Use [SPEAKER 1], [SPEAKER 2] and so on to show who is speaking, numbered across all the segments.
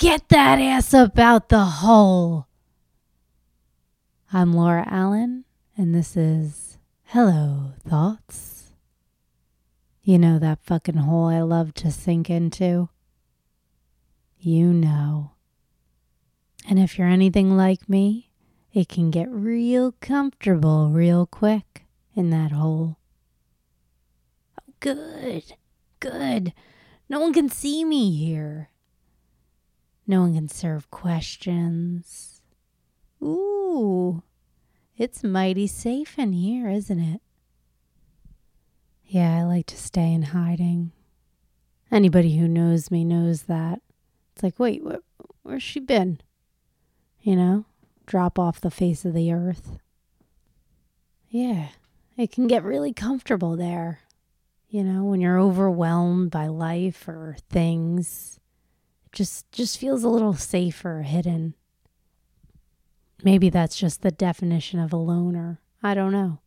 [SPEAKER 1] Get that ass up out the hole. I'm Laura Allen, and this is Hello Thoughts. You know that fucking hole I love to sink into? You know. And if you're anything like me, it can get real comfortable real quick in that hole. Oh, good, good. No one can see me here. No one can serve questions. Ooh, it's mighty safe in here, isn't it? Yeah, I like to stay in hiding. Anybody who knows me knows that. It's like, wait, wh- where's she been? You know, drop off the face of the earth. Yeah, it can get really comfortable there. You know, when you're overwhelmed by life or things, just just feels a little safer hidden. Maybe that's just the definition of a loner. I don't know.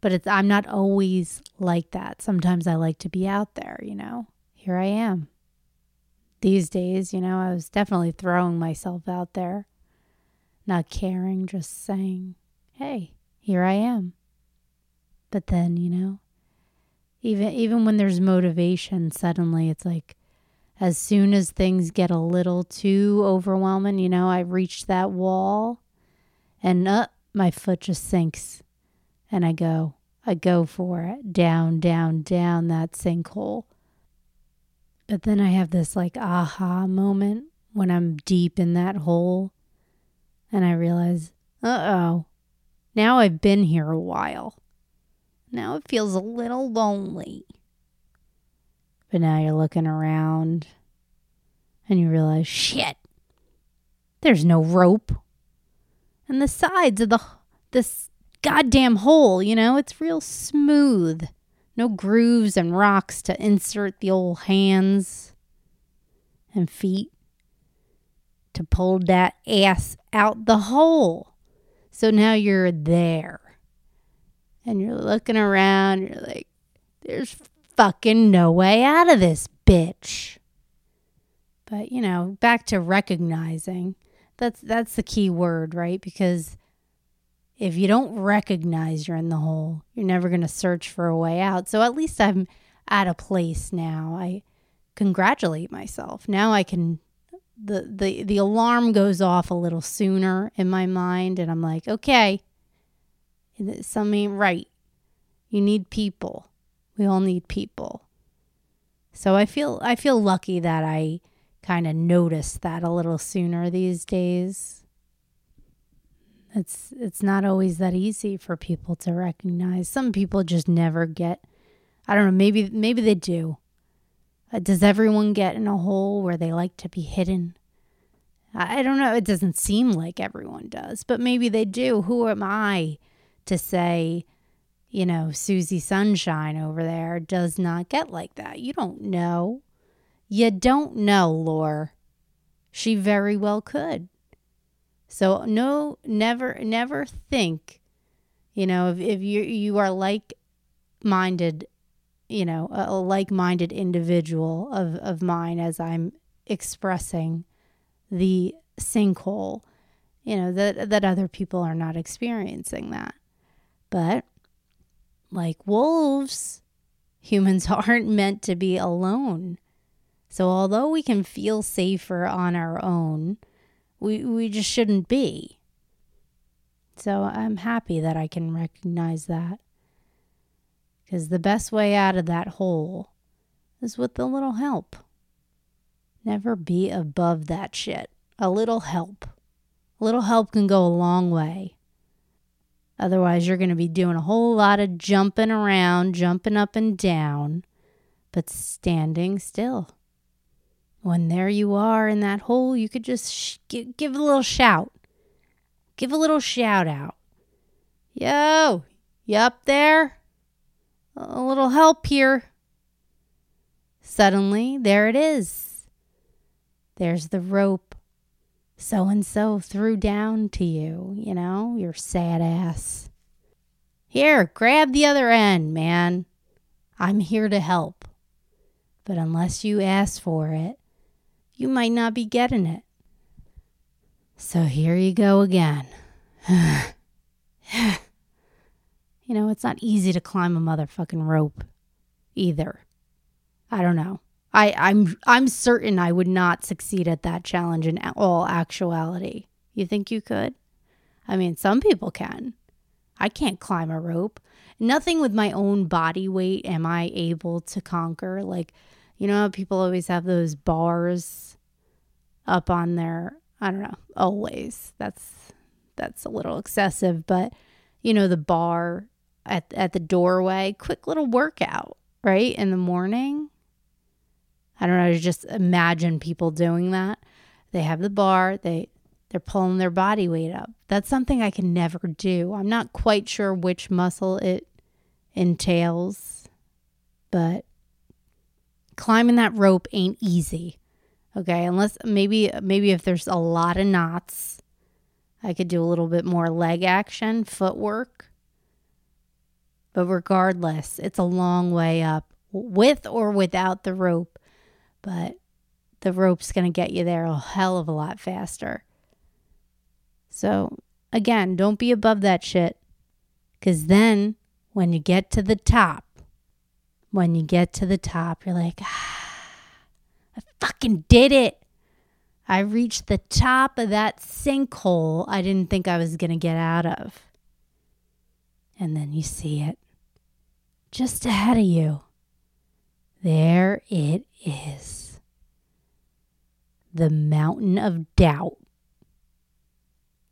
[SPEAKER 1] But it's I'm not always like that. Sometimes I like to be out there, you know. Here I am. These days, you know, I was definitely throwing myself out there. Not caring, just saying, "Hey, here I am." But then, you know, even even when there's motivation suddenly it's like as soon as things get a little too overwhelming you know i reach that wall and uh, my foot just sinks and i go i go for it. Down down down that sinkhole. But then i have this like aha moment when i'm deep in that hole and i realize uh-oh now i've been here a while. Now it feels a little lonely. But now you're looking around and you realize, shit, there's no rope. And the sides of the this goddamn hole, you know, it's real smooth. No grooves and rocks to insert the old hands and feet to pull that ass out the hole. So now you're there and you're looking around, you're like, there's fucking no way out of this bitch. But, you know, back to recognizing. That's that's the key word, right? Because if you don't recognize you're in the hole, you're never going to search for a way out. So at least I'm at a place now. I congratulate myself. Now I can the the the alarm goes off a little sooner in my mind and I'm like, "Okay, Something ain't right. You need people. We all need people. So I feel I feel lucky that I kind of noticed that a little sooner these days. It's it's not always that easy for people to recognize. Some people just never get I don't know, maybe maybe they do. Uh, does everyone get in a hole where they like to be hidden? I, I don't know. It doesn't seem like everyone does, but maybe they do. Who am I to say, you know, Susie Sunshine over there does not get like that. You don't know. You don't know, Lore. She very well could. So no, never, never think, you know, if, if you you are like minded, you know, a, like minded individual of, of mine as I'm expressing the sinkhole, you know, that that other people are not experiencing that. But like wolves, humans aren't meant to be alone. So although we can feel safer on our own, we, we just shouldn't be. So I'm happy that I can recognize that. Because the best way out of that hole is with a little help. Never be above that shit. A little help. A little help can go a long way. Otherwise, you're going to be doing a whole lot of jumping around, jumping up and down, but standing still. When there you are in that hole, you could just sh- give, a little shout. Give a little shout out. Yo, you up there? A little help here. Suddenly, there it is. There's the rope so and so threw down to you, you know, your sad ass. Here, grab the other end, man. I'm here to help. But unless you ask for it, you might not be getting it. So here you go again. you know, it's not easy to climb a motherfucking rope either. I don't know. I, I'm I'm certain I would not succeed at that challenge in all actuality. You think you could? I mean, some people can. I can't climb a rope. Nothing with my own body weight am I able to conquer. Like, you know, people always have those bars up on their I don't know, always. That's that's a little excessive, but you know, the bar at at the doorway, quick little workout, right? In the morning. I don't know, just imagine people doing that. They have the bar, they they're pulling their body weight up. That's something I can never do. I'm not quite sure which muscle it entails, but climbing that rope ain't easy. Okay, unless maybe maybe if there's a lot of knots, I could do a little bit more leg action, footwork. But regardless, it's a long way up with or without the rope. But the rope's going to get you there a hell of a lot faster. So, again, don't be above that shit. Because then when you get to the top, when you get to the top, you're like, ah I fucking did it. I reached the top of that sinkhole I didn't think I was going to get out of. And then you see it just ahead of you. There it is. The mountain of doubt.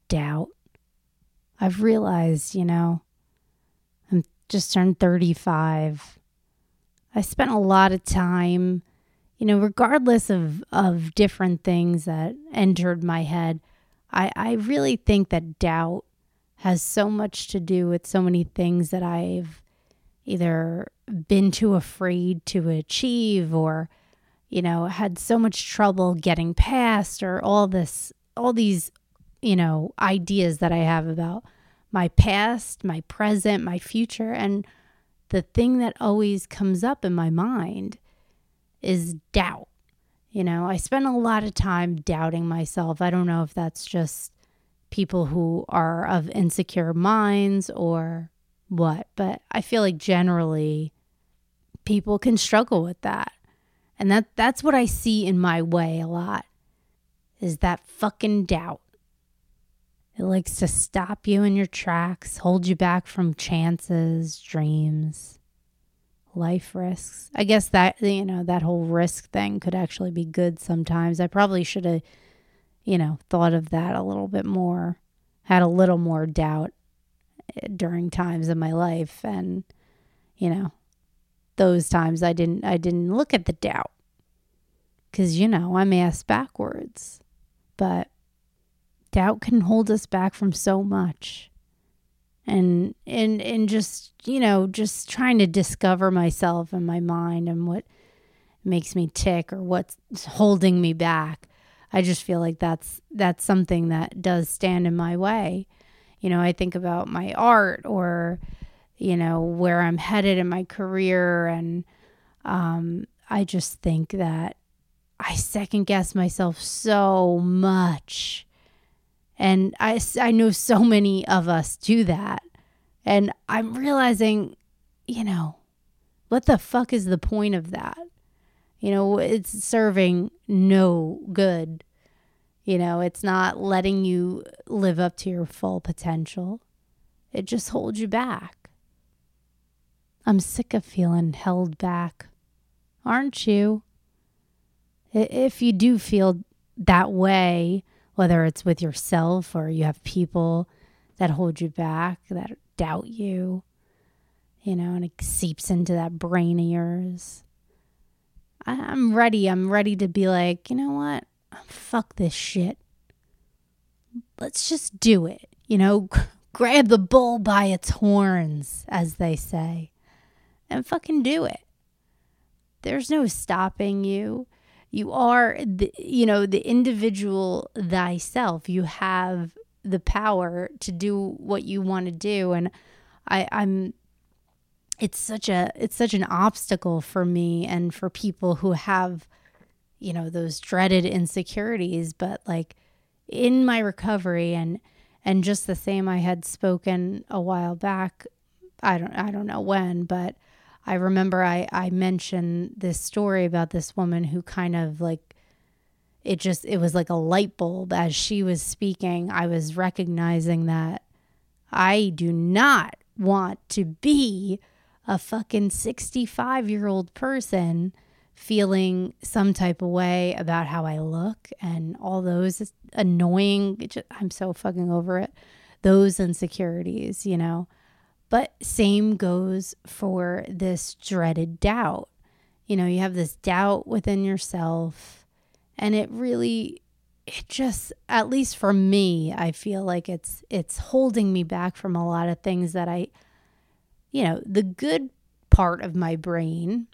[SPEAKER 1] Doubt. I've realized, you know, I'm just turned 35. I spent a lot of time you know, regardless of, of different things that entered my head, I, I really think that doubt has so much to do with so many things that I've either been too afraid to achieve or, you know, had so much trouble getting past or all this, all these, you know, ideas that I have about my past, my present, my future. And the thing that always comes up in my mind is doubt. You know, I spend a lot of time doubting myself. I don't know if that's just people who are of insecure minds or what, but I feel like generally people can struggle with that. And that that's what I see in my way a lot. Is that fucking doubt. It likes to stop you in your tracks, hold you back from chances, dreams life risks. I guess that you know that whole risk thing could actually be good sometimes. I probably should have you know thought of that a little bit more, had a little more doubt eh, during times in my life and you know those times I didn't I didn't look at the doubt. Cuz you know, I'm ass backwards. But doubt can hold us back from so much. And and and just you know just trying to discover myself and my mind and what makes me tick or what's holding me back. I just feel like that's that's something that does stand in my way. You know i think about my art or you know where i'm headed in my career and um, i just think that i second guess myself so much and I, I know so many of us do that. And I'm realizing, you know, what the fuck is the point of that? You know, it's serving no good. You know, it's not letting you live up to your full potential. It just holds you back. I'm sick of feeling held back. Aren't you? If you do feel that way, whether it's with yourself or you have people that hold you back, that doubt you, you know, and it seeps into that brain of yours. I, I'm ready. I'm ready to be like, you know what? Fuck this shit. Let's just do it. You know, grab the bull by its horns, as they say, and fucking do it. There's no stopping you. You are the, you know the individual thyself. You have the power to do what you want to do. And i i'm it's such a it's such an obstacle for me and for people who have you know, those dreaded insecurities, but like in my recovery and and just the same I had spoken a while back, I don't I don't know when, but I remember I I mentioned this story about this woman who kind of like it just it was like a light bulb as she was speaking. I was recognizing that I do not want to be a fucking 65 year old person feeling some type of way about how I look and all those annoying, just, I'm so fucking over it, those insecurities, you know. But same goes for this dreaded doubt. You know, you have this doubt within yourself, and it really it just at least for me i feel like it's it's holding me back from a lot of things that i you know the good part of my brain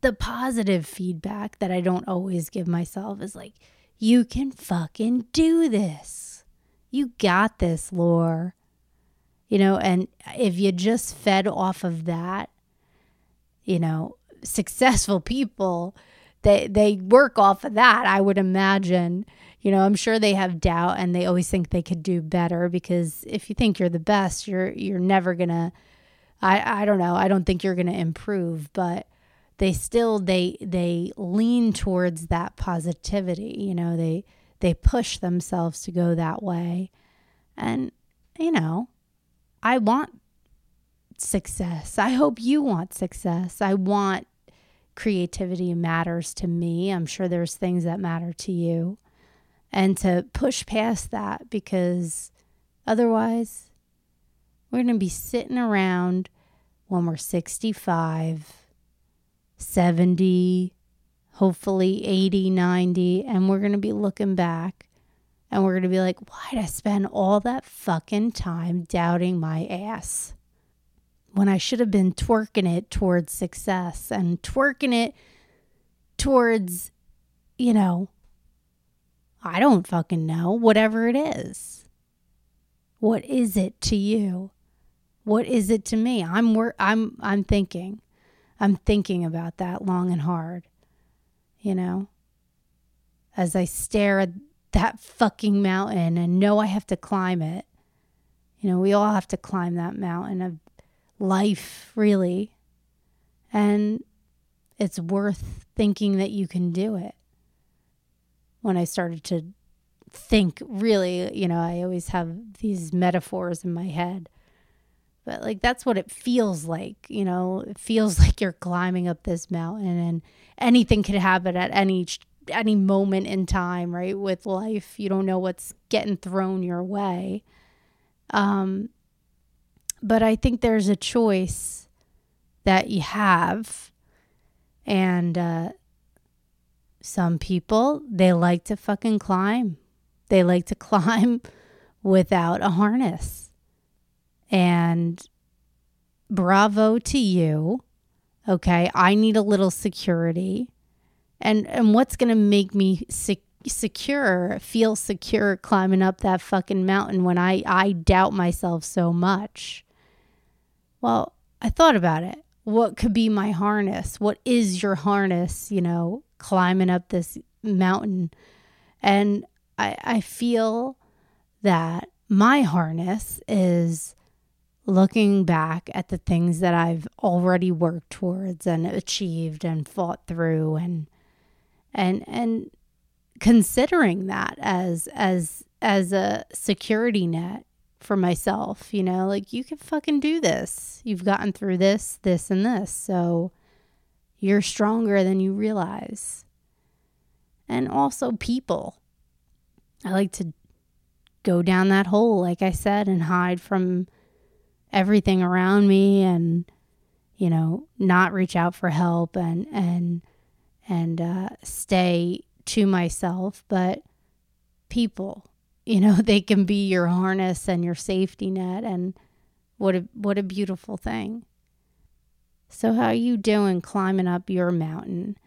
[SPEAKER 1] the positive feedback that i don't always give myself is like you can fucking do this you got this Laura you know and if you just fed off of that you know successful people they they work off of that i would imagine. You know i'm sure they have doubt and they always think they could do better because if you think you're the best you're you're never gonna i i don't know i don't think you're gonna improve but they still they they lean towards that positivity you know they they push themselves to go that way. And you know i want success i hope you want success i want creativity matters to me. I'm sure there's things that matter to you. And to push past that because otherwise, we're going to be sitting around when we're 65, 70, hopefully 80, 90, and we're going to be looking back and we're going to be like, why did I spend all that fucking time doubting my ass? when I should have been twerking it towards success and twerking it towards, you know, I don't fucking know, whatever it is. What is it to you? What is it to me? I'm wor- I'm I'm thinking. I'm thinking about that long and hard. You know? As I stare at that fucking mountain and know I have to climb it. You know, we all have to climb that mountain of life, really. And it's worth thinking that you can do it. When I started to think, really, you know, I always have these metaphors in my head. But like that's what it feels like, you know, it feels like you're climbing up this mountain and anything could happen at any any moment in time, right? With life, you don't know what's getting thrown your way. Um but I think there's a choice that you have. And uh, some people, they like to fucking climb. They like to climb without a harness. And bravo to you. Okay. I need a little security. And, and what's going to make me secure? secure, feel secure climbing up that fucking mountain when I, I doubt myself so much. Well, I thought about it. What could be my harness? What is your harness, you know, climbing up this mountain? And I, I feel that my harness is looking back at the things that I've already worked towards and achieved and fought through and and and considering that as as as a security net for myself, you know, like you can fucking do this. You've gotten through this, this, and this. So you're stronger than you realize. And also, people. I like to go down that hole, like I said, and hide from everything around me and, you know, not reach out for help and, and, and uh, stay to myself. But people, you know they can be your harness and your safety net and what a what a beautiful thing. So how are you doing climbing up your mountain?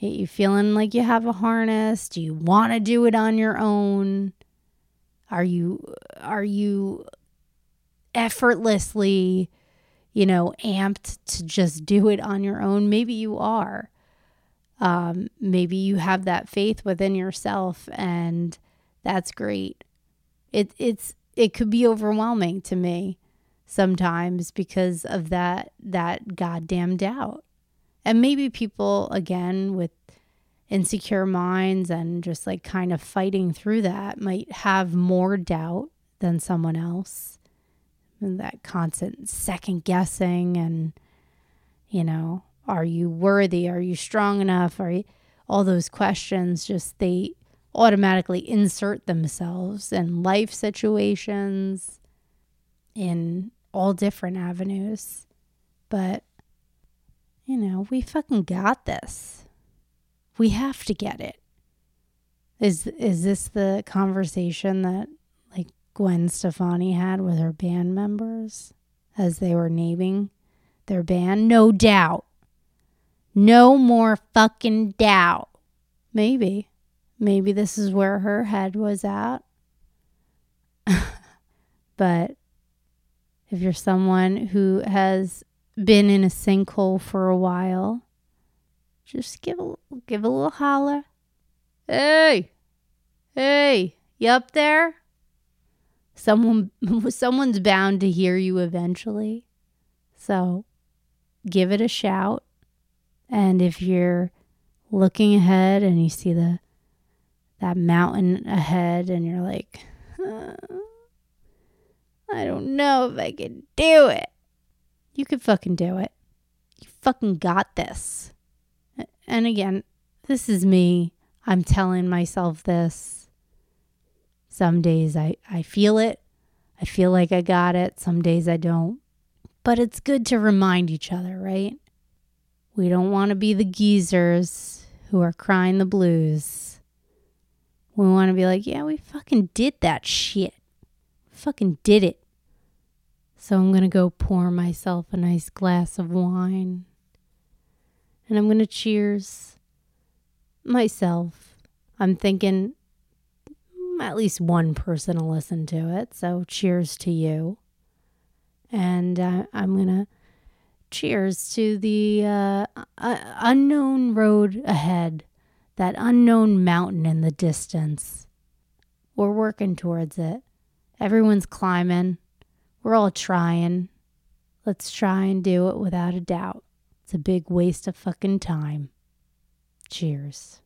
[SPEAKER 1] Are you feeling like you have a harness? Do you want to do it on your own? Are you are you effortlessly you know amped to just do it on your own? Maybe you are Um, maybe you have that faith within yourself, and that's great. It it's it could be overwhelming to me sometimes because of that that goddamn doubt. And maybe people again with insecure minds and just like kind of fighting through that might have more doubt than someone else. And that constant second guessing and you know, are you worthy? Are you strong enough? Are you all those questions just they automatically insert themselves in life situations in all different avenues. But you know, we fucking got this. We have to get it. Is is this the conversation that like Gwen Stefani had with her band members as they were naming their band? No doubt. No more fucking doubt. Maybe. Maybe this is where her head was at. but if you're someone who has been in a sinkhole for a while, just give a give a little holler. Hey, hey, you up there? Someone, someone's bound to hear you eventually. So, give it a shout. And if you're looking ahead and you see the that mountain ahead, and you're like, uh, I don't know if I can do it. You could fucking do it. You fucking got this. And again, this is me. I'm telling myself this. Some days I, I feel it. I feel like I got it. Some days I don't. But it's good to remind each other, right? We don't want to be the geezers who are crying the blues. We want to be like, yeah, we fucking did that shit. Fucking did it. So I'm going to go pour myself a nice glass of wine. And I'm going to cheers myself. I'm thinking at least one person will listen to it. So cheers to you. And uh, I'm going to cheers to the uh, uh, unknown road ahead, that unknown mountain in the distance. We're working towards it. Everyone's climbing. We're all trying. Let's try and do it without a doubt. It's a big waste of fucking time. Cheers.